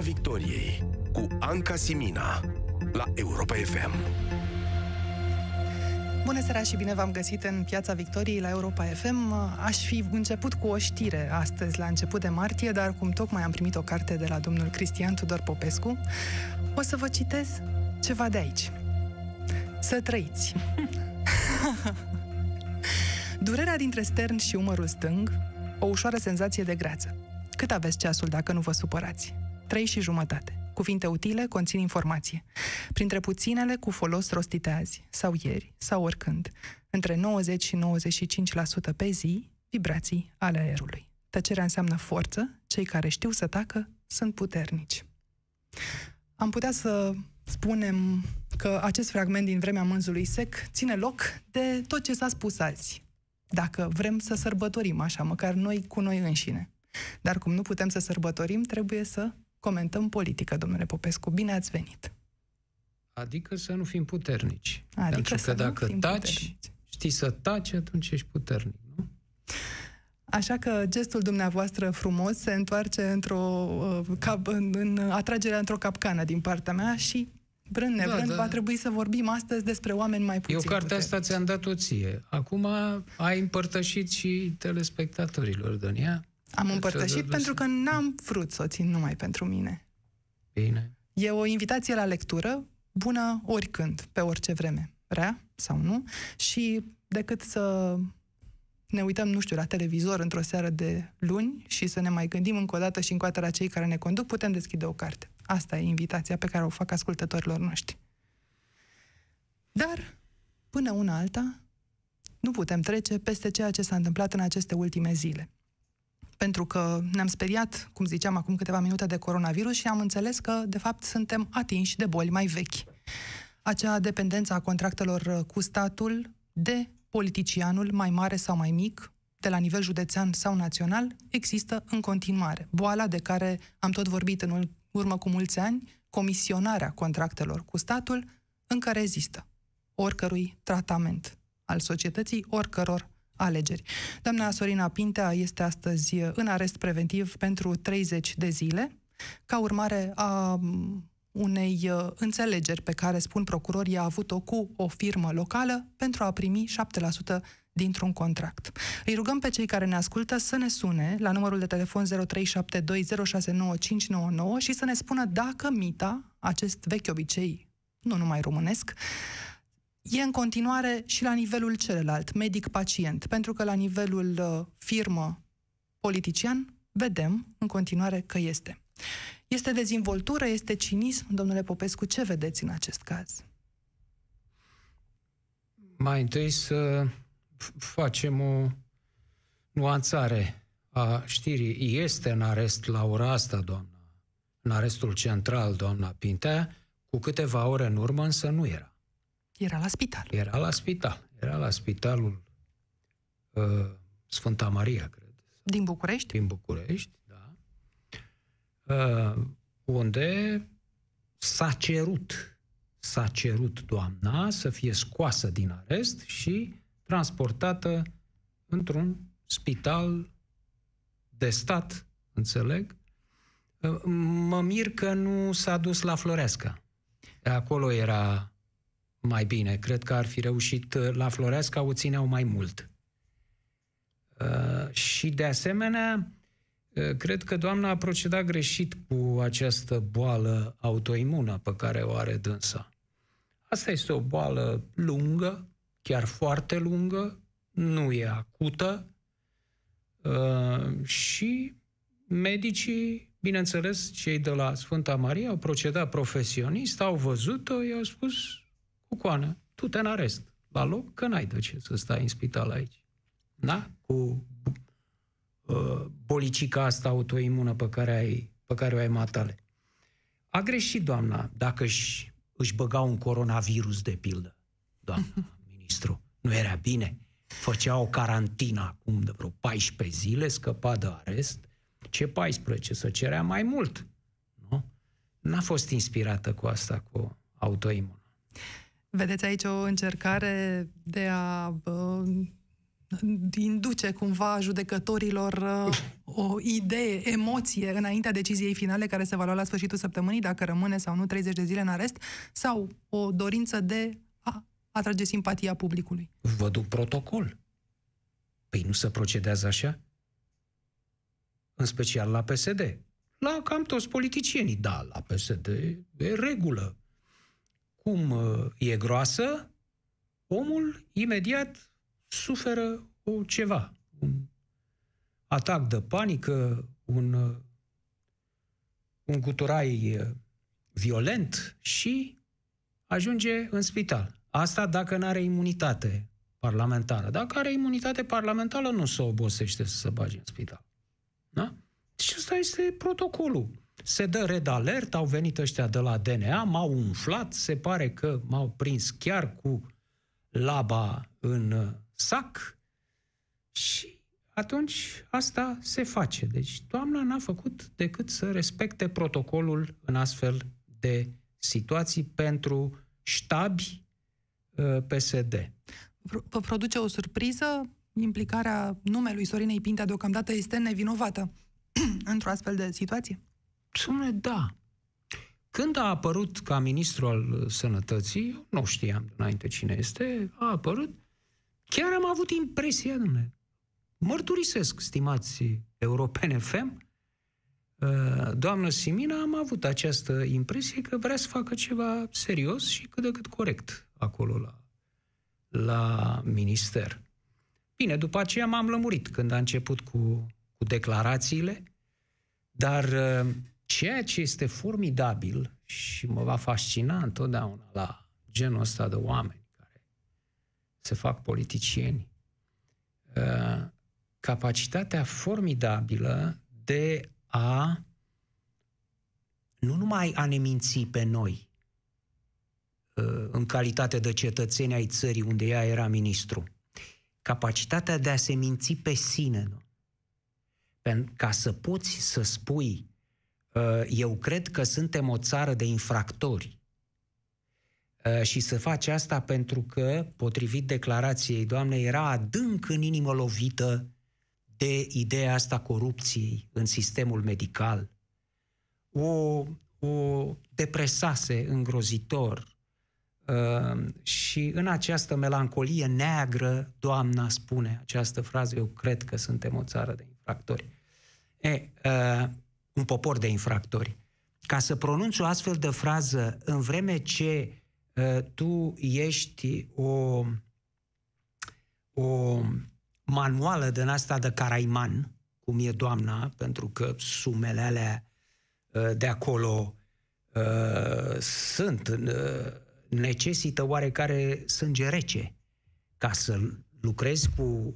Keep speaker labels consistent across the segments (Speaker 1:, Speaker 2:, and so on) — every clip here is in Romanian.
Speaker 1: Victoriei cu Anca Simina la Europa FM.
Speaker 2: Bună seara și bine v-am găsit în Piața Victoriei la Europa FM. Aș fi început cu o știre astăzi, la început de martie, dar cum tocmai am primit o carte de la domnul Cristian Tudor Popescu, o să vă citez ceva de aici. Să trăiți! Durerea dintre stern și umărul stâng, o ușoară senzație de greață. Cât aveți ceasul dacă nu vă supărați? Trei și jumătate. Cuvinte utile conțin informație. Printre puținele cu folos rostite azi, sau ieri, sau oricând. Între 90 și 95% pe zi, vibrații ale aerului. Tăcerea înseamnă forță, cei care știu să tacă sunt puternici. Am putea să spunem că acest fragment din vremea mânzului sec ține loc de tot ce s-a spus azi. Dacă vrem să sărbătorim așa, măcar noi cu noi înșine. Dar cum nu putem să sărbătorim, trebuie să comentăm politică, domnule Popescu. Bine ați venit!
Speaker 3: Adică să nu fim puternici.
Speaker 2: Adică
Speaker 3: Pentru
Speaker 2: să
Speaker 3: că
Speaker 2: nu
Speaker 3: dacă
Speaker 2: fim
Speaker 3: taci,
Speaker 2: puternici.
Speaker 3: știi să taci, atunci ești puternic, nu?
Speaker 2: Așa că gestul dumneavoastră frumos se întoarce într-o, uh, cap, în, în atragerea într-o capcană din partea mea și vrând nevrând
Speaker 3: Da, da.
Speaker 2: va trebui să vorbim astăzi despre oameni mai puțin
Speaker 3: Eu cartea
Speaker 2: puternici.
Speaker 3: asta ți-am dat-o ție. Acum ai împărtășit și telespectatorilor din ea.
Speaker 2: Am împărtășit
Speaker 3: Să-
Speaker 2: pentru că n-am vrut să o țin numai pentru mine.
Speaker 3: Bine.
Speaker 2: E o invitație la lectură, bună oricând, pe orice vreme, rea sau nu, și decât să ne uităm, nu știu, la televizor într-o seară de luni și să ne mai gândim încă o dată și încă o dată la cei care ne conduc, putem deschide o carte. Asta e invitația pe care o fac ascultătorilor noștri. Dar, până una alta, nu putem trece peste ceea ce s-a întâmplat în aceste ultime zile pentru că ne-am speriat, cum ziceam acum câteva minute, de coronavirus și am înțeles că, de fapt, suntem atinși de boli mai vechi. Acea dependență a contractelor uh, cu statul de politicianul mai mare sau mai mic, de la nivel județean sau național, există în continuare. Boala de care am tot vorbit în ul- urmă cu mulți ani, comisionarea contractelor cu statul, încă rezistă oricărui tratament al societății, oricăror alegeri. Doamna Sorina Pintea este astăzi în arest preventiv pentru 30 de zile, ca urmare a m, unei uh, înțelegeri pe care, spun procurorii, a avut-o cu o firmă locală pentru a primi 7% dintr-un contract. Îi rugăm pe cei care ne ascultă să ne sune la numărul de telefon 0372069599 și să ne spună dacă mita, acest vechi obicei, nu numai românesc, e în continuare și la nivelul celălalt, medic-pacient, pentru că la nivelul uh, firmă-politician vedem în continuare că este. Este dezvoltură, este cinism, domnule Popescu, ce vedeți în acest caz?
Speaker 3: Mai întâi să f- facem o nuanțare a știrii. Este în arest la ora asta, doamna, în arestul central, doamna Pintea, cu câteva ore în urmă, însă nu era.
Speaker 2: Era la spital.
Speaker 3: Era la spital. Era la spitalul uh, Sfânta Maria, cred,
Speaker 2: Din București?
Speaker 3: din București, da, uh, unde s-a cerut, s-a cerut doamna să fie scoasă din arest și transportată într-un spital de stat, înțeleg. Uh, Mă mir că nu s-a dus la Floreasca. Acolo era mai bine. Cred că ar fi reușit uh, la Floreasca, o țineau mai mult. Uh, și de asemenea, uh, cred că doamna a procedat greșit cu această boală autoimună pe care o are dânsa. Asta este o boală lungă, chiar foarte lungă, nu e acută uh, și medicii, bineînțeles, cei de la Sfânta Maria au procedat profesionist, au văzut-o, i-au spus cu coană, tu te în arest la loc, că n-ai de ce să stai în spital aici. Da? Cu uh, bolicica asta autoimună pe care, ai, pe care o ai matale. A greșit doamna dacă își, își băga un coronavirus de pildă. Doamna ministru, nu era bine. Făcea o carantină acum de vreo 14 zile, scăpa de arest. Ce 14? Să cerea mai mult. Nu? N-a fost inspirată cu asta, cu autoimună.
Speaker 2: Vedeți aici o încercare de a uh, induce cumva judecătorilor uh, o idee, emoție înaintea deciziei finale care se va lua la sfârșitul săptămânii, dacă rămâne sau nu 30 de zile în arest, sau o dorință de a atrage simpatia publicului?
Speaker 3: Vă duc protocol. Păi nu se procedează așa? În special la PSD. La cam toți politicienii, da, la PSD e regulă. Cum uh, e groasă, omul imediat suferă o ceva. Un atac de panică, un, uh, un guturai uh, violent și ajunge în spital. Asta dacă nu are imunitate parlamentară. Dacă are imunitate parlamentară, nu se obosește să se bage în spital. Da? Și ăsta este protocolul. Se dă red alert, au venit ăștia de la DNA, m-au umflat, se pare că m-au prins chiar cu laba în uh, sac și atunci asta se face. Deci doamna n-a făcut decât să respecte protocolul în astfel de situații pentru ștabi uh, PSD.
Speaker 2: Vă produce o surpriză? Implicarea numelui Sorinei Pintea deocamdată este nevinovată într-o astfel de situație?
Speaker 3: Spune da. Când a apărut ca ministru al sănătății, nu știam înainte cine este, a apărut, chiar am avut impresia, domnule, mărturisesc, stimați europene FEM, uh, doamnă Simina, am avut această impresie că vrea să facă ceva serios și cât de cât corect acolo la, la minister. Bine, după aceea m-am lămurit când a început cu, cu declarațiile, dar uh, ceea ce este formidabil și mă va fascina întotdeauna la genul ăsta de oameni care se fac politicieni, uh, capacitatea formidabilă de a nu numai a ne minți pe noi, uh, în calitate de cetățeni ai țării unde ea era ministru, capacitatea de a se minți pe sine, nu? ca să poți să spui uh, eu cred că suntem o țară de infractori uh, și să faci asta pentru că, potrivit declarației doamnei, era adânc în inimă lovită de ideea asta corupției în sistemul medical. O, o depresase îngrozitor uh, și în această melancolie neagră, doamna spune această frază, eu cred că suntem o țară de infractori. E, uh, un popor de infractori. Ca să pronunți o astfel de frază în vreme ce uh, tu ești o, o manuală din asta de caraiman, cum e doamna, pentru că sumele alea uh, de acolo uh, sunt, uh, necesită oarecare sânge rece ca să lucrezi cu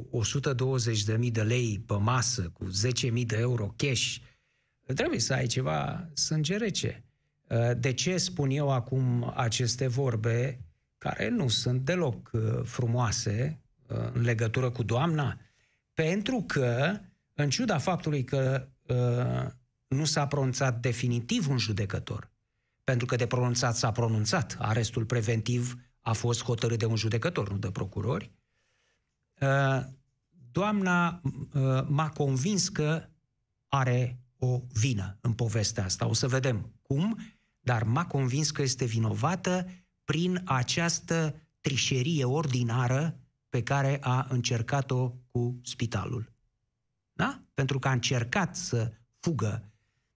Speaker 3: 120.000 de lei pe masă, cu 10.000 de euro cash, trebuie să ai ceva sânge rece. Uh, de ce spun eu acum aceste vorbe care nu sunt deloc uh, frumoase uh, în legătură cu doamna? Pentru că, în ciuda faptului că nu s-a pronunțat definitiv un judecător, pentru că de pronunțat s-a pronunțat, arestul preventiv a fost hotărât de un judecător, nu de procurori, Uh, doamna uh, m-a convins că are o vină în povestea asta. O să vedem cum, dar m-a convins că este vinovată prin această trișerie ordinară pe care a încercat-o cu spitalul. Da? Pentru că a încercat să fugă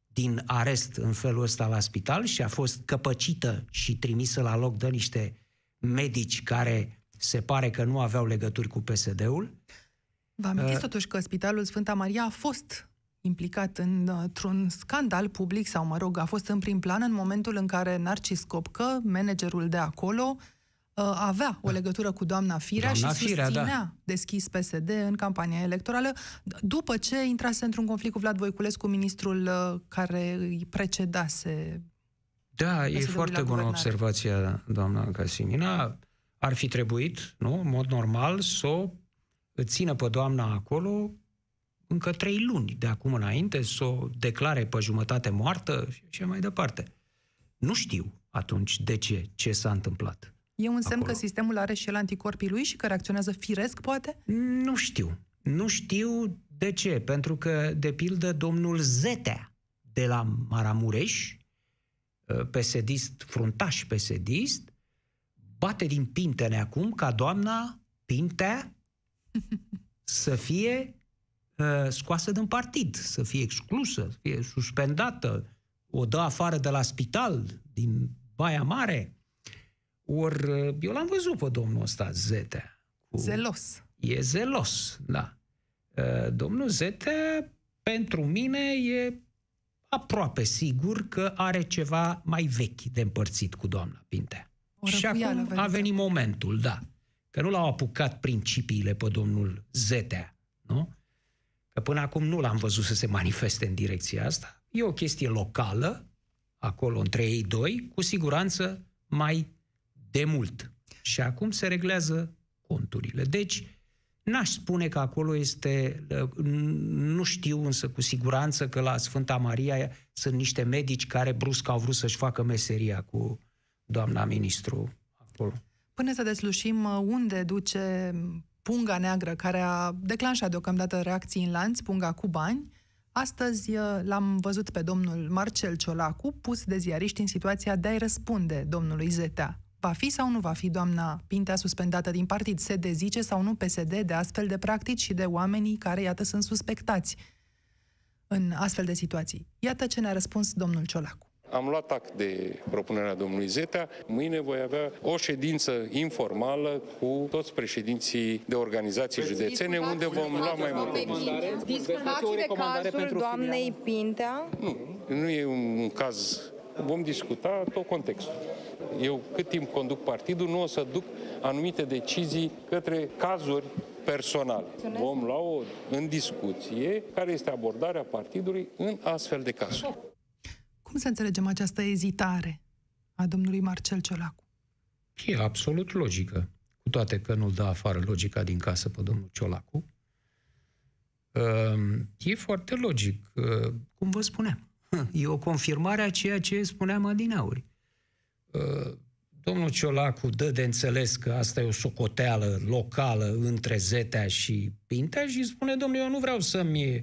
Speaker 3: din arest în felul ăsta la spital și a fost căpăcită și trimisă la loc de niște medici care se pare că nu aveau legături cu PSD-ul.
Speaker 2: Vă amintiți uh, totuși că Spitalul Sfânta Maria a fost implicat într-un scandal public sau, mă rog, a fost în prim plan în momentul în care Narcis Copcă, managerul de acolo, uh, avea o legătură cu doamna Firea doamna și Firea, susținea da. deschis PSD în campania electorală, după ce intrase într-un conflict cu Vlad Voiculescu, ministrul uh, care îi precedase.
Speaker 3: Da, e foarte bună observația, doamna Casimina ar fi trebuit, nu, în mod normal, să o țină pe doamna acolo încă trei luni de acum înainte, să o declare pe jumătate moartă și așa mai departe. Nu știu atunci de ce, ce s-a întâmplat.
Speaker 2: E un semn
Speaker 3: Acolo.
Speaker 2: că sistemul are și el anticorpii lui și că reacționează firesc, poate?
Speaker 3: Nu știu. Nu știu de ce. Pentru că, de pildă, domnul Zetea de la Maramureș, uh, pesedist, fruntaș pesedist, bate din pintene acum ca doamna Pintea să fie uh, scoasă din partid, să fie exclusă, să fie suspendată, o dă afară de la spital, din Baia Mare. Ori uh, eu l-am văzut pe domnul ăsta, Zetea. Cu...
Speaker 2: Zelos.
Speaker 3: E zelos, da. Uh, Domnul Zete, pentru mine, e aproape sigur că are ceva mai vechi de împărțit cu doamna Pintea.
Speaker 2: O
Speaker 3: Și
Speaker 2: răfuială,
Speaker 3: acum a
Speaker 2: vedeți.
Speaker 3: venit momentul, da. Că nu l-au apucat principiile pe domnul Zetea, nu? Că până acum nu l-am văzut să se manifeste în direcția asta. E o chestie locală, acolo între ei doi, cu siguranță mai de mult. Și acum se reglează conturile. Deci, n-aș spune că acolo este, nu știu însă cu siguranță că la Sfânta Maria sunt niște medici care brusc au vrut să-și facă meseria cu doamna ministru acolo.
Speaker 2: Până să deslușim uh, unde duce punga neagră care a declanșat deocamdată reacții în lanț, punga cu bani, astăzi uh, l-am văzut pe domnul Marcel Ciolacu pus de ziariști în situația de a-i răspunde domnului Zetea. Va fi sau nu va fi doamna Pintea suspendată din partid? Se dezice sau nu PSD de astfel de practici și de oamenii care, iată, sunt suspectați în astfel de situații? Iată ce ne-a răspuns domnul Ciolacu.
Speaker 4: Am luat act de propunerea domnului Zetea. Mâine voi avea o ședință informală cu toți președinții de organizații județene, unde vom lua mai multe decizii.
Speaker 5: Discutați de cazul doamnei Pintea?
Speaker 4: Nu, nu e un, un caz. Vom discuta tot contextul. Eu, cât timp conduc partidul, nu o să duc anumite decizii către cazuri personale. Vom lua o, în discuție care este abordarea partidului în astfel de cazuri.
Speaker 2: Cum să înțelegem această ezitare a domnului Marcel Ciolacu?
Speaker 3: E absolut logică, cu toate că nu-l dă afară logica din casă pe domnul Ciolacu. Ehm, E foarte logic, uh, cum vă spuneam. E o confirmare a ceea ce spuneam adineauri. Uh, Domnul Ciolacu dă de înțeles că asta e o socoteală locală între Zetea și Pintea și spune, domnule, eu nu vreau să-mi uh,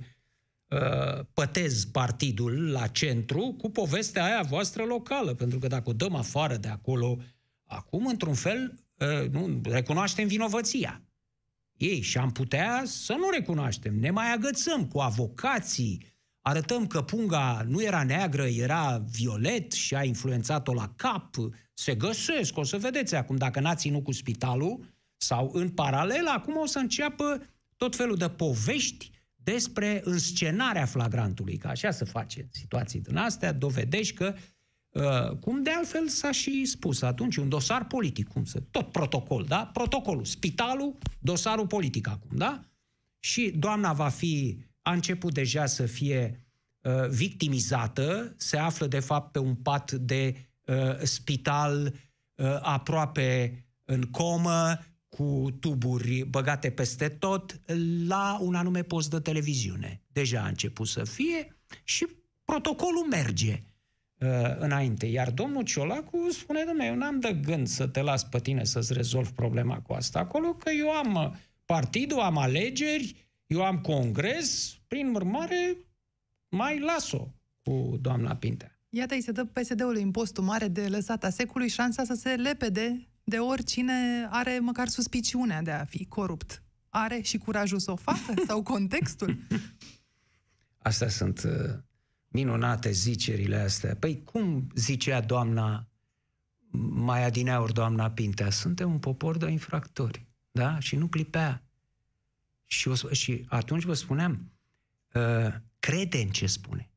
Speaker 3: pătez partidul la centru cu povestea aia voastră locală, pentru că dacă o dăm afară de acolo, acum, într-un fel, uh, nu, recunoaștem vinovăția ei și am putea să nu recunoaștem. Ne mai agățăm cu avocații, arătăm că punga nu era neagră, era violet și a influențat-o la cap. Se găsesc, o să vedeți acum, dacă n-a ținut cu spitalul sau în paralel, acum o să înceapă tot felul de povești despre înscenarea flagrantului, că așa se face în situații din astea, dovedești că Uh, cum de altfel s-a și spus atunci, un dosar politic, cum să, tot protocol, da? Protocolul, spitalul, dosarul politic acum, da? Și doamna va fi, a început deja să fie uh, victimizată, se află de fapt pe un pat de uh, spital uh, aproape în comă, cu tuburi băgate peste tot, la un anume post de televiziune. Deja a început să fie și protocolul merge uh, înainte. Iar domnul Ciolacu spune, domnule, eu n-am de gând să te las pe tine să-ți rezolv problema cu asta acolo, că eu am uh, partidul, am alegeri, eu am congres, prin urmare, mai las-o cu doamna Pintea.
Speaker 2: Iată, îi se dă PSD-ului impostul mare de lăsat a secului șansa să se lepede de oricine are măcar suspiciunea de a fi corupt. Are și curajul să o facă? Sau contextul?
Speaker 3: Astea sunt uh, minunate zicerile astea. Păi cum zicea doamna, mai adineauri doamna Pintea, suntem un popor de infractori, da? Și nu clipea. Și, o, și atunci vă spuneam, uh, crede în ce spune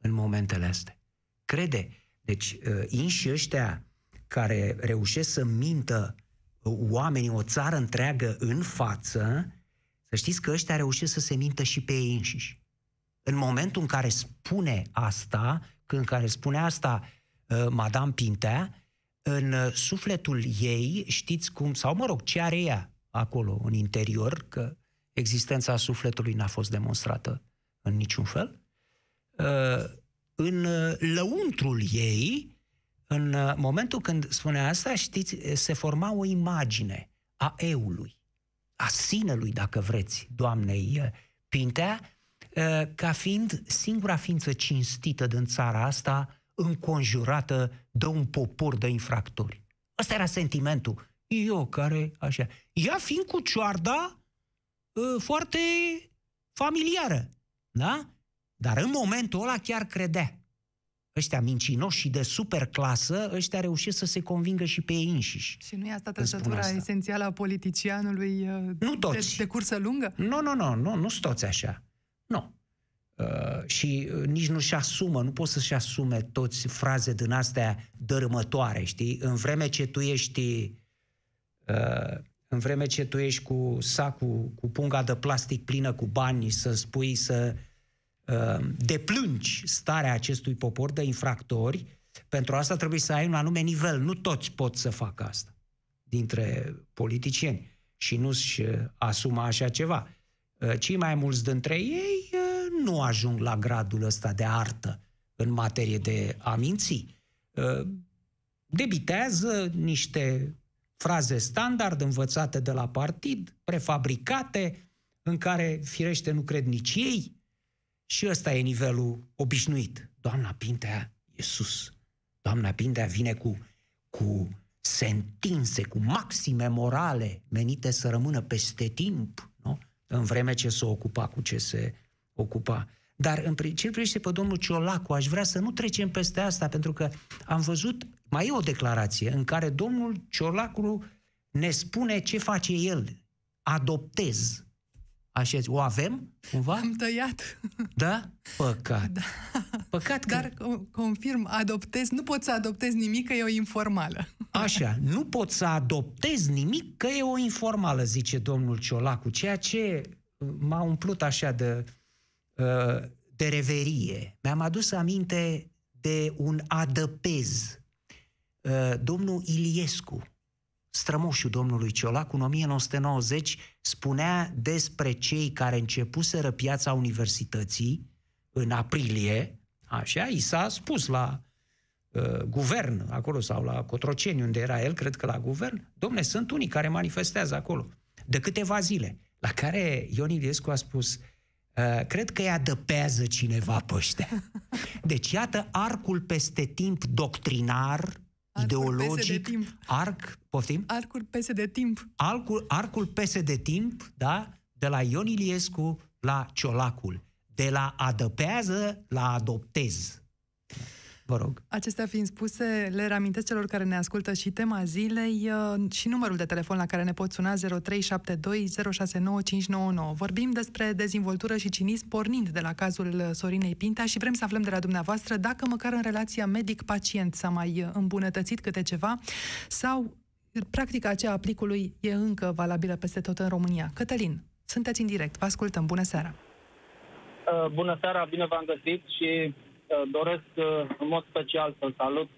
Speaker 3: în momentele astea. Crede. Deci, uh, inși ăștia care reușesc să mintă uh, oamenii, o țară întreagă în față, să știți că ăștia reușesc să se mintă și pe ei înșiși. În momentul în care spune asta, când care spune asta uh, Madame Pintea, în uh, sufletul ei, știți cum, sau mă rog, ce are ea acolo în interior, că existența sufletului n-a fost demonstrată în niciun fel, uh, în uh, lăuntrul ei în uh, momentul când spunea asta, știți, se forma o imagine a eului, a sinelui, dacă vreți, doamnei uh, Pintea, uh, ca fiind singura ființă cinstită din țara asta, înconjurată de un popor de infractori. Ăsta era sentimentul. Eu care, așa, ea fiind cu cioarda foarte familiară, da? Dar în momentul ăla chiar credea ăștia mincinoși și de superclasă, ăștia reușesc să se convingă și pe ei înșiși.
Speaker 2: Și nu e asta trăsătura esențială a politicianului uh, nu toți. De, de cursă lungă?
Speaker 3: Nu, nu, nu, nu, nu sunt toți așa. Nu. Uh, și uh, nici nu-și asumă, nu poți să-și asume toți fraze din astea dărâmătoare, știi? În vreme ce tu ești uh, în vreme ce tu ești cu sacul, cu punga de plastic plină cu bani, să spui să Uh, deplângi starea acestui popor de infractori, pentru asta trebuie să ai un anume nivel. Nu toți pot să facă asta dintre politicieni și nu-și uh, asumă așa ceva. Uh, cei mai mulți dintre ei nu ajung la gradul ăsta de artă în materie de a minți. Debitează niște fraze standard învățate de la partid, prefabricate, în care, firește, nu cred nici ei, și ăsta e nivelul obișnuit. Doamna Pintea e sus. Doamna Pintea vine cu, cu sentințe, cu maxime morale menite să rămână peste timp, nu? în vreme ce se ocupa cu ce se ocupa. Dar în ce privește pe domnul Ciolacu, aș vrea să nu trecem peste asta, pentru că am văzut, mai e o declarație în care domnul Ciolacu ne spune ce face el. Adoptez. Așa, o avem cumva?
Speaker 2: Am tăiat.
Speaker 3: Da? Păcat. Da. Păcat că...
Speaker 2: Dar confirm, adoptez, nu pot să adoptez nimic că e o informală.
Speaker 3: Așa, nu pot să adoptez nimic că e o informală, zice domnul Ciolacu, ceea ce uh, m-a umplut așa de, uh, de reverie. Mi-am adus aminte de un adăpez. Uh, domnul Iliescu, strămoșul domnului Ciolacu, în 1990, spunea despre cei care începuseră piața universității în aprilie, așa, i s-a spus la uh, guvern acolo sau la Cotroceni, unde era el, cred că la guvern, domne, sunt unii care manifestează acolo, de câteva zile, la care Ion Iliescu a spus, uh, cred că îi adăpează cineva pe ăștia. Deci, iată, arcul peste timp doctrinar ideologic,
Speaker 2: timp.
Speaker 3: arc, poftim?
Speaker 2: Arcul pese de timp.
Speaker 3: Arcul, arcul pese de timp, da? De la Ion Iliescu la Ciolacul. De la adăpează la adoptez. Vă rog.
Speaker 2: Acestea fiind spuse, le reamintesc celor care ne ascultă și tema zilei uh, și numărul de telefon la care ne pot suna 0372 069599. Vorbim despre dezvoltură și cinism pornind de la cazul Sorinei Pinta și vrem să aflăm de la dumneavoastră dacă măcar în relația medic-pacient s-a mai îmbunătățit câte ceva sau practica aceea aplicului e încă valabilă peste tot în România. Cătălin, sunteți în direct, vă ascultăm, bună seara!
Speaker 6: Uh, bună seara, bine v-am găsit și Uh, doresc uh, în mod special să salut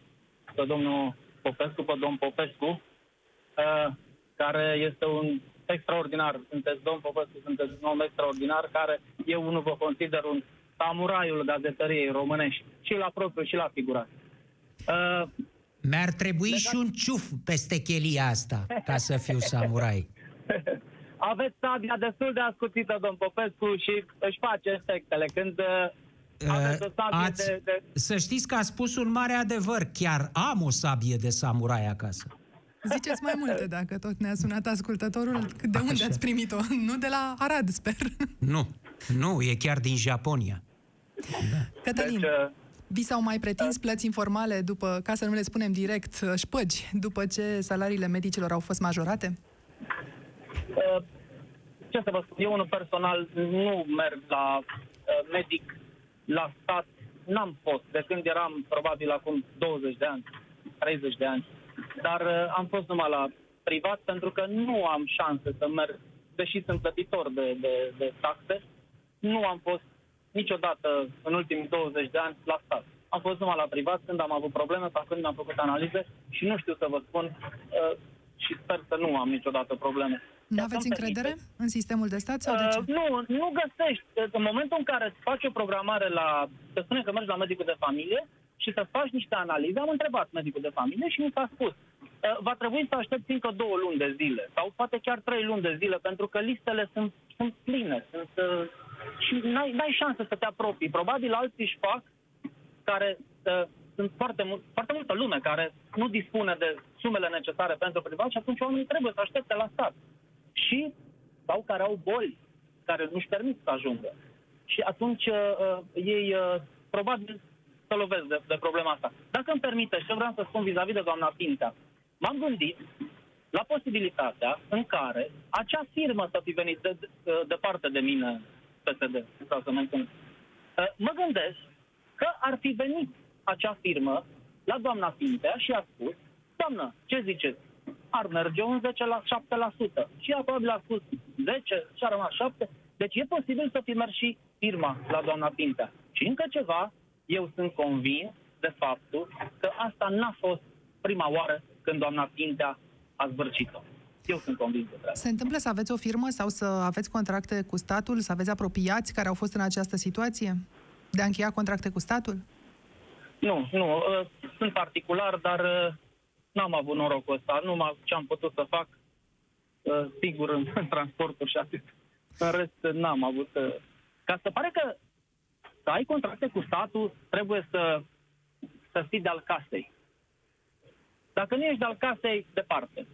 Speaker 6: pe domnul Popescu, pe domnul Popescu, uh, care este un extraordinar. Sunteți domn Popescu, sunteți un om extraordinar, care eu unul vă consider un samuraiul gazetăriei românești, și la propriu și la figurat.
Speaker 3: Mi-ar trebui și un ciuf peste chelia asta, ca să fiu samurai.
Speaker 6: Aveți sabia destul de ascuțită, domn Popescu, și își face efectele. Când
Speaker 3: Uh, ați, de, de... Să știți că a spus un mare adevăr. Chiar am o sabie de samurai acasă.
Speaker 2: Ziceți mai multe, dacă tot ne-a sunat ascultătorul, de unde Așa. ați primit-o? Nu de la Arad, sper.
Speaker 3: Nu, nu, e chiar din Japonia.
Speaker 2: Da. Cătălin, deci, uh, vi s-au mai pretins uh, plăți informale după, ca să nu le spunem direct, uh, șpăgi, după ce salariile medicilor au fost majorate?
Speaker 6: Uh, ce să vă spun, eu unul personal nu merg la uh, medic la stat n-am fost, de când eram probabil acum 20 de ani, 30 de ani. Dar uh, am fost numai la privat pentru că nu am șanse să merg, deși sunt plătitor de, de, de taxe, nu am fost niciodată în ultimii 20 de ani la stat. Am fost numai la privat când am avut probleme sau când am făcut analize și nu știu să vă spun uh, și sper să nu am niciodată probleme.
Speaker 2: Nu aveți încredere în sistemul de stat sau de ce? Uh,
Speaker 6: nu, nu găsești. În momentul în care faci o programare la, să spunem că mergi la medicul de familie și să faci niște analize. Am întrebat medicul de familie și mi s-a spus uh, va trebui să aștepți încă două luni de zile sau poate chiar trei luni de zile pentru că listele sunt, sunt pline sunt, uh, și n-ai, n-ai șansă să te apropii. Probabil alții își fac care uh, sunt foarte, mult, foarte multă lume care nu dispune de sumele necesare pentru privat și atunci oamenii trebuie să aștepte la stat. Și sau care au boli care nu-și permit să ajungă. Și atunci uh, uh, ei uh, probabil să lovesc de, de problema asta. Dacă îmi permite, și vreau să spun vis-a-vis de doamna Pintea, m-am gândit la posibilitatea în care acea firmă să fi venit de, de, de parte de mine, PSD, vreau să menționez, uh, mă gândesc că ar fi venit acea firmă la doamna Pintea și a spus, doamnă, ce ziceți? Ar merge un 10 la 7%. Și ea probabil a spus 10 și a rămas 7. Deci e posibil să fi mers și firma la doamna Pintea. Și încă ceva, eu sunt convins de faptul că asta n-a fost prima oară când doamna Pintea a zvârcit-o. Eu sunt convins de treaba.
Speaker 2: Se întâmplă să aveți o firmă sau să aveți contracte cu statul, să aveți apropiați care au fost în această situație? De a încheia contracte cu statul?
Speaker 6: Nu, nu. Uh, sunt particular, dar uh, n-am avut norocul ăsta. Numai ce am putut să fac, uh, sigur, în, în transportul și atât. În rest, n-am avut... Ca să pare că să ai contracte cu statul, trebuie să, să fii de-al casei. Dacă nu ești de-al casei, departe.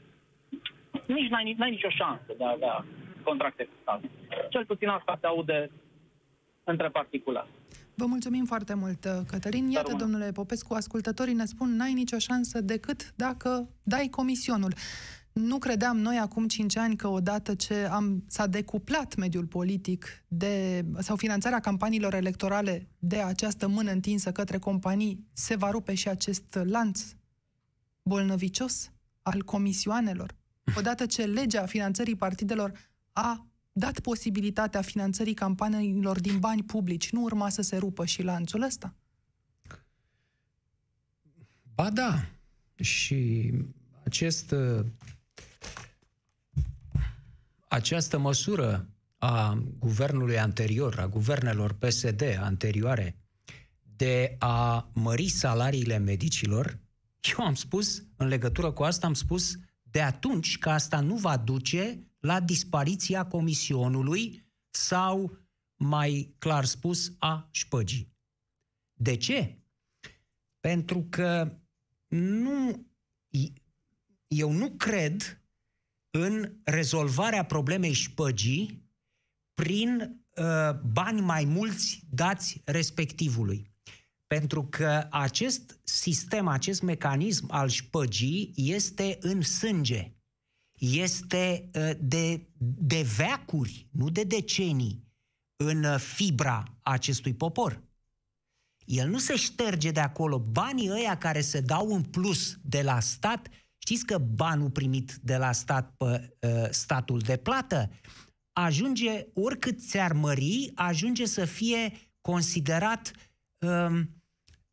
Speaker 6: Nici n-ai, n-ai nicio șansă de a avea contracte cu statul. Cel puțin asta se aude între particulari.
Speaker 2: Vă mulțumim foarte mult, uh, Cătălin. Iată, Dar domnule Popescu, ascultătorii ne spun n-ai nicio șansă decât dacă dai comisionul. Nu credeam noi acum 5 ani că odată ce am, s-a decuplat mediul politic de, sau finanțarea campaniilor electorale de această mână întinsă către companii, se va rupe și acest lanț bolnăvicios al comisioanelor. Odată ce legea finanțării partidelor a dat posibilitatea finanțării campaniilor din bani publici, nu urma să se rupă și lanțul ăsta?
Speaker 3: Ba da. Și acest, această măsură a guvernului anterior, a guvernelor PSD anterioare, de a mări salariile medicilor, eu am spus, în legătură cu asta, am spus de atunci că asta nu va duce la dispariția comisionului sau, mai clar spus, a șpăgii. De ce? Pentru că nu, eu nu cred în rezolvarea problemei șpăgii prin uh, bani mai mulți dați respectivului. Pentru că acest sistem, acest mecanism al șpăgii este în sânge este ă, de, de veacuri, nu de decenii, în ă, fibra acestui popor. El nu se șterge de acolo. Banii ăia care se dau în plus de la stat, știți că banul primit de la stat pe uh, statul de plată ajunge, oricât ți-ar mări, ajunge să fie considerat um,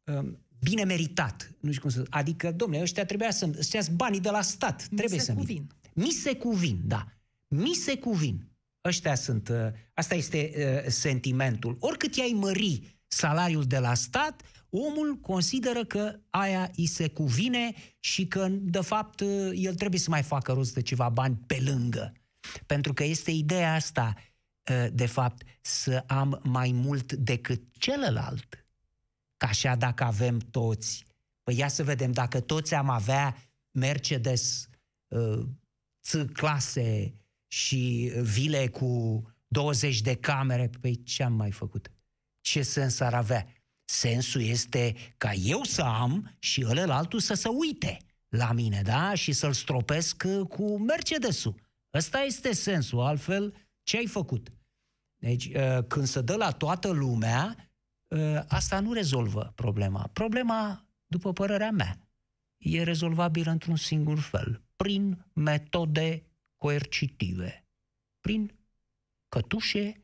Speaker 3: um, bine meritat. Nu știu cum să... Adică, domnule, ăștia trebuia să... Ăștia banii de la stat.
Speaker 2: Mi
Speaker 3: trebuie
Speaker 2: să cuvin.
Speaker 3: Mi se cuvin, da. Mi se cuvin. Ăștia sunt, uh, asta este uh, sentimentul. Oricât i-ai mări salariul de la stat, omul consideră că aia îi se cuvine și că, de fapt, uh, el trebuie să mai facă rost de ceva bani pe lângă. Pentru că este ideea asta, de fapt, să am mai mult decât celălalt. Ca așa dacă avem toți, păi ia să vedem, dacă toți am avea Mercedes clase și vile cu 20 de camere, păi ce am mai făcut? Ce sens ar avea? Sensul este ca eu să am și altul să se uite la mine, da? Și să-l stropesc uh, cu Mercedesul. Ăsta este sensul, altfel ce ai făcut? Deci, uh, când se dă la toată lumea, uh, asta nu rezolvă problema. Problema, după părerea mea, e rezolvabilă într-un singur fel prin metode coercitive, prin cătușe,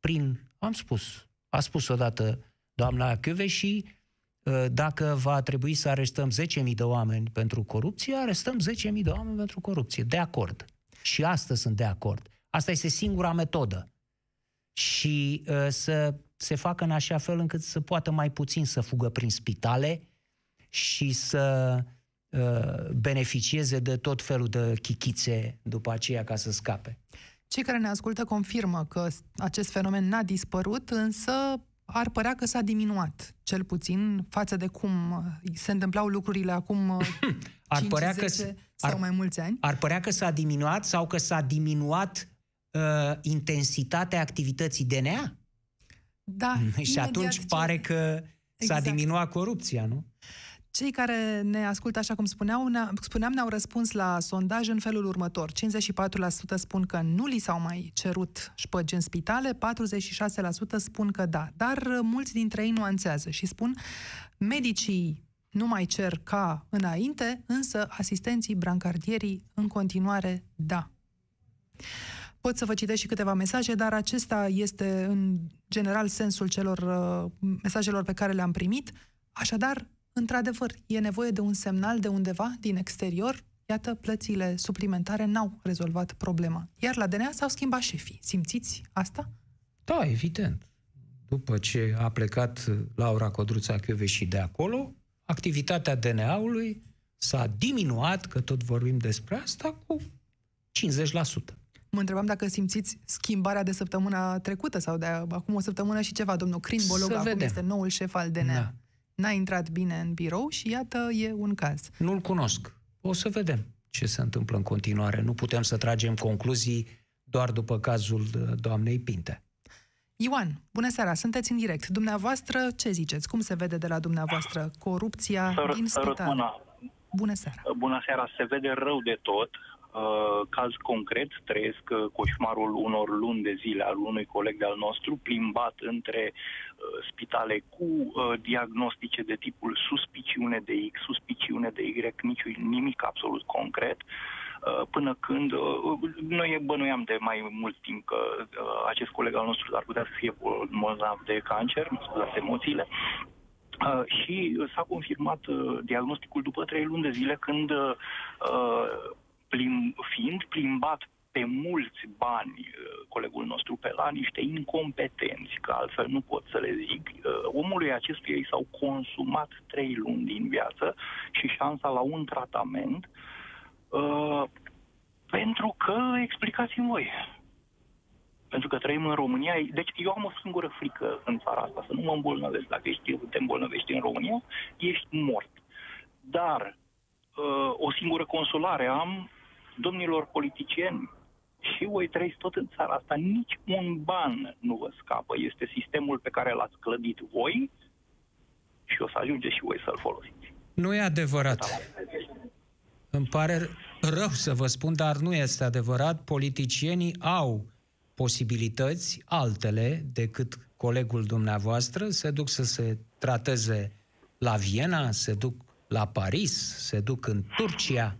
Speaker 3: prin, am spus, a spus odată doamna și ă, dacă va trebui să arestăm 10.000 de oameni pentru corupție, arestăm 10.000 de oameni pentru corupție. De acord. Și astăzi sunt de acord. Asta este singura metodă. Și uh, să
Speaker 7: se facă în așa fel încât să poată mai puțin să fugă prin spitale și să uh, beneficieze de tot felul de chichițe după aceea ca să scape.
Speaker 2: Cei care ne ascultă confirmă că acest fenomen n-a dispărut, însă ar părea că s-a diminuat, cel puțin față de cum uh, se întâmplau lucrurile acum ar 5, părea 10 că, sau ar, mai mulți ani.
Speaker 7: Ar părea că s-a diminuat sau că s-a diminuat uh, intensitatea activității DNA?
Speaker 2: Da.
Speaker 7: Și atunci ce... pare că exact. s-a diminuat corupția, nu?
Speaker 2: Cei care ne ascultă, așa cum spuneau, ne spuneam, ne-au răspuns la sondaj în felul următor. 54% spun că nu li s-au mai cerut șpăgi în spitale, 46% spun că da. Dar mulți dintre ei nuanțează și spun medicii nu mai cer ca înainte, însă asistenții brancardierii în continuare da. Pot să vă citesc și câteva mesaje, dar acesta este în general sensul celor uh, mesajelor pe care le-am primit. Așadar, într-adevăr, e nevoie de un semnal de undeva din exterior. Iată, plățile suplimentare n-au rezolvat problema. Iar la DNA s-au schimbat șefii. Simțiți asta?
Speaker 3: Da, evident. După ce a plecat Laura Codruța și de acolo, activitatea DNA-ului s-a diminuat, că tot vorbim despre asta, cu 50%.
Speaker 2: Mă întrebam dacă simțiți schimbarea de săptămâna trecută sau de acum o săptămână și ceva. Domnul Crin Bolog acum este noul șef al DNA. Da. N-a intrat bine în birou și iată, e un caz.
Speaker 3: Nu-l cunosc. O să vedem ce se întâmplă în continuare. Nu putem să tragem concluzii doar după cazul uh, doamnei Pinte.
Speaker 2: Ioan, bună seara, sunteți în direct. Dumneavoastră, ce ziceți? Cum se vede de la dumneavoastră corupția
Speaker 8: Săr,
Speaker 2: din spital? Bună seara.
Speaker 8: Bună seara, se vede rău de tot. Uh, caz concret, trăiesc uh, coșmarul unor luni de zile al unui coleg de-al nostru, plimbat între uh, spitale cu uh, diagnostice de tipul suspiciune de X, suspiciune de Y, nici, nimic absolut concret. Uh, până când uh, noi bănuiam de mai mult timp că uh, acest coleg al nostru ar putea să fie bolnav de cancer, nu scuzați emoțiile, Uh, și s-a confirmat uh, diagnosticul după trei luni de zile când uh, plim, fiind plimbat pe mulți bani uh, colegul nostru pe la niște incompetenți, că altfel nu pot să le zic, uh, omului acestuia i s-au consumat trei luni din viață și șansa la un tratament uh, pentru că, explicați-mi voi, pentru că trăim în România. Deci eu am o singură frică în țara asta, să nu mă îmbolnăvesc. Dacă ești, te îmbolnăvești în România, ești mort. Dar uh, o singură consolare am domnilor politicieni, și voi trăiți tot în țara asta, nici un ban nu vă scapă. Este sistemul pe care l-ați clădit voi și o să ajungeți și voi să-l folosiți.
Speaker 3: Nu e adevărat. Îmi pare rău să vă spun, dar nu este adevărat. Politicienii au posibilități altele decât colegul dumneavoastră. Se duc să se trateze la Viena, se duc la Paris, se duc în Turcia,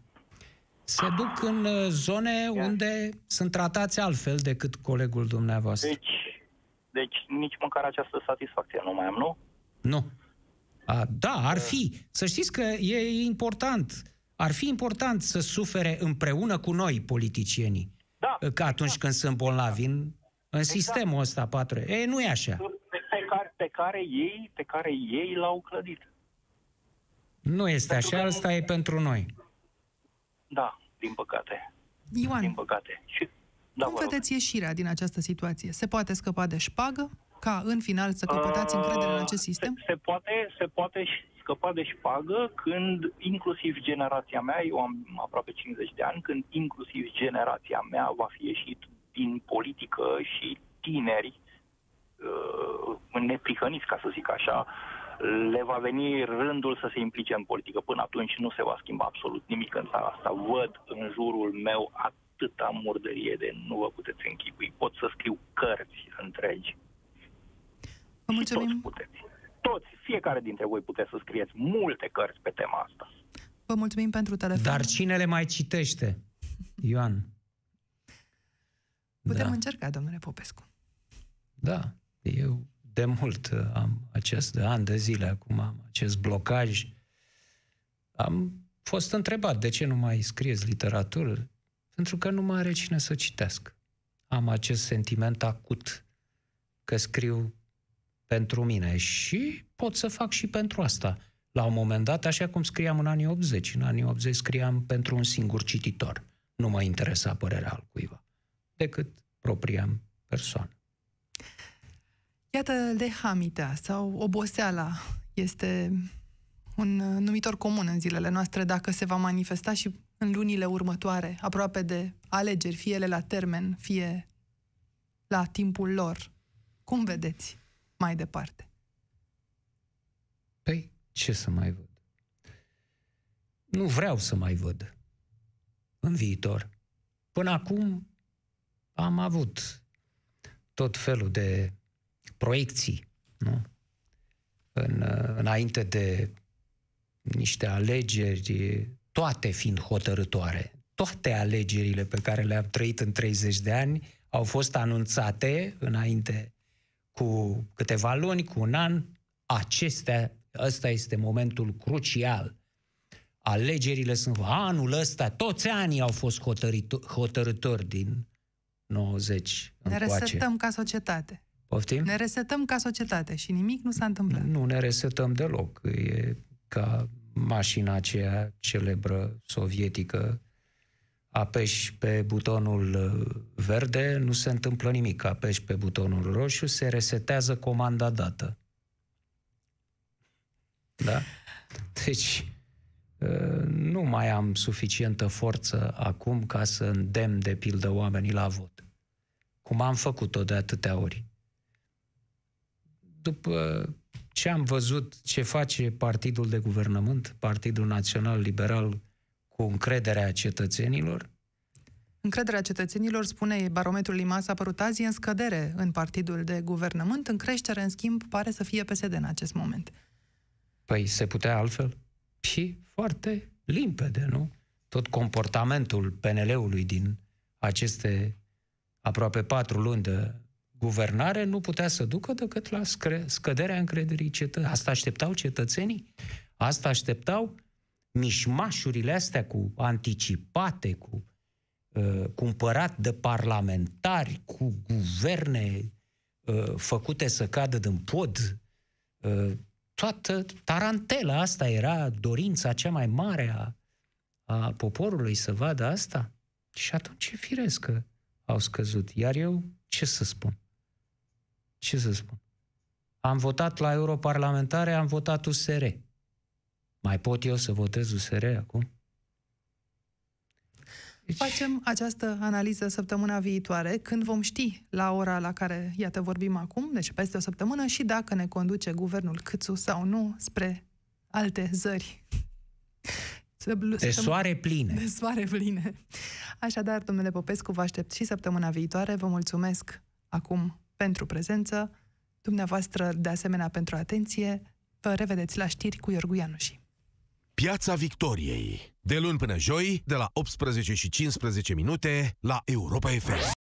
Speaker 3: se duc în uh, zone unde sunt tratați altfel decât colegul dumneavoastră.
Speaker 8: Deci, deci nici măcar această satisfacție nu mai am, nu?
Speaker 3: Nu. A, da, ar fi. Să știți că e important. Ar fi important să sufere împreună cu noi, politicienii.
Speaker 8: Da.
Speaker 3: Că atunci da. când sunt bolnavi în, în exact. sistemul ăsta, patru. E, nu e așa.
Speaker 8: Pe, pe, care, pe care ei, pe care ei l-au clădit.
Speaker 3: Nu este pentru așa, că... ăsta e pentru noi.
Speaker 8: Da, din păcate.
Speaker 2: Ioan,
Speaker 8: din păcate. Și,
Speaker 2: da, cum vedeți ieșirea din această situație? Se poate scăpa de șpagă? Ca în final să căpătați încredere în acest sistem?
Speaker 8: Se, se, poate, se poate scăpa de șpagă când inclusiv generația mea, eu am aproape 50 de ani, când inclusiv generația mea va fi ieșit din politică și tineri uh, neprihăniți, ca să zic așa, le va veni rândul să se implice în politică. Până atunci nu se va schimba absolut nimic în țara asta. Văd în jurul meu atâta murdărie de nu vă puteți închipui. Pot să scriu cărți întregi.
Speaker 2: Vă mulțumim.
Speaker 8: toți puteți. Toți, fiecare dintre voi puteți să scrieți multe cărți pe tema asta.
Speaker 2: Vă mulțumim pentru telefon.
Speaker 3: Dar cine le mai citește? Ioan.
Speaker 2: Putem da. încerca, domnule Popescu.
Speaker 3: Da, eu de mult am acest, de ani de zile acum am acest blocaj. Am fost întrebat de ce nu mai scrieți literatură. Pentru că nu mai are cine să citească. Am acest sentiment acut că scriu pentru mine și pot să fac și pentru asta. La un moment dat, așa cum scriam în anii 80. În anii 80 scriam pentru un singur cititor. Nu mă interesa părerea al cuiva, decât propria persoană.
Speaker 2: Iată, lehamita sau oboseala este un numitor comun în zilele noastre dacă se va manifesta și în lunile următoare, aproape de alegeri, fie ele la termen, fie la timpul lor. Cum vedeți mai departe?
Speaker 3: Păi, ce să mai văd? Nu vreau să mai văd în viitor. Până acum am avut tot felul de proiecții, nu? În, înainte de niște alegeri, toate fiind hotărătoare. Toate alegerile pe care le-am trăit în 30 de ani au fost anunțate înainte cu câteva luni, cu un an. Acestea, ăsta este momentul crucial. Alegerile sunt anul ăsta, toți anii au fost hotărători din 90
Speaker 2: Ne încoace. resetăm ca societate.
Speaker 3: Poftim?
Speaker 2: Ne resetăm ca societate și nimic nu s-a întâmplat.
Speaker 3: Nu ne resetăm deloc. E ca mașina aceea celebră sovietică, apeși pe butonul uh, verde, nu se întâmplă nimic. Apeși pe butonul roșu, se resetează comanda dată. Da? Deci, uh, nu mai am suficientă forță acum ca să îndemn de pildă oamenii la vot. Cum am făcut-o de atâtea ori. După ce am văzut ce face Partidul de Guvernământ, Partidul Național Liberal, cu încrederea cetățenilor?
Speaker 2: Încrederea cetățenilor, spune barometrul Limas, a părut azi în scădere în Partidul de Guvernământ, în creștere, în schimb, pare să fie PSD în acest moment.
Speaker 3: Păi se putea altfel? Și foarte limpede, nu? Tot comportamentul PNL-ului din aceste aproape patru luni de guvernare nu putea să ducă decât la scăderea încrederii cetățenilor. Asta așteptau cetățenii? Asta așteptau mișmașurile astea cu anticipate, cu uh, cumpărat de parlamentari, cu guverne uh, făcute să cadă din pod. Uh, toată tarantela asta era dorința cea mai mare a, a poporului să vadă asta. Și atunci e firesc că au scăzut. Iar eu ce să spun? Ce să spun? Am votat la europarlamentare, am votat USR. Mai pot eu să votez USR acum?
Speaker 2: Deci... Facem această analiză săptămâna viitoare, când vom ști la ora la care, iată, vorbim acum, deci peste o săptămână, și dacă ne conduce guvernul Câțu sau nu spre alte zări.
Speaker 3: De soare pline.
Speaker 2: De soare pline. Așadar, domnule Popescu, vă aștept și săptămâna viitoare. Vă mulțumesc acum pentru prezență, dumneavoastră de asemenea pentru atenție. Vă revedeți la știri cu Iorgu Ianuși.
Speaker 1: Piața Victoriei. De luni până joi, de la 18 și 15 minute, la Europa FM.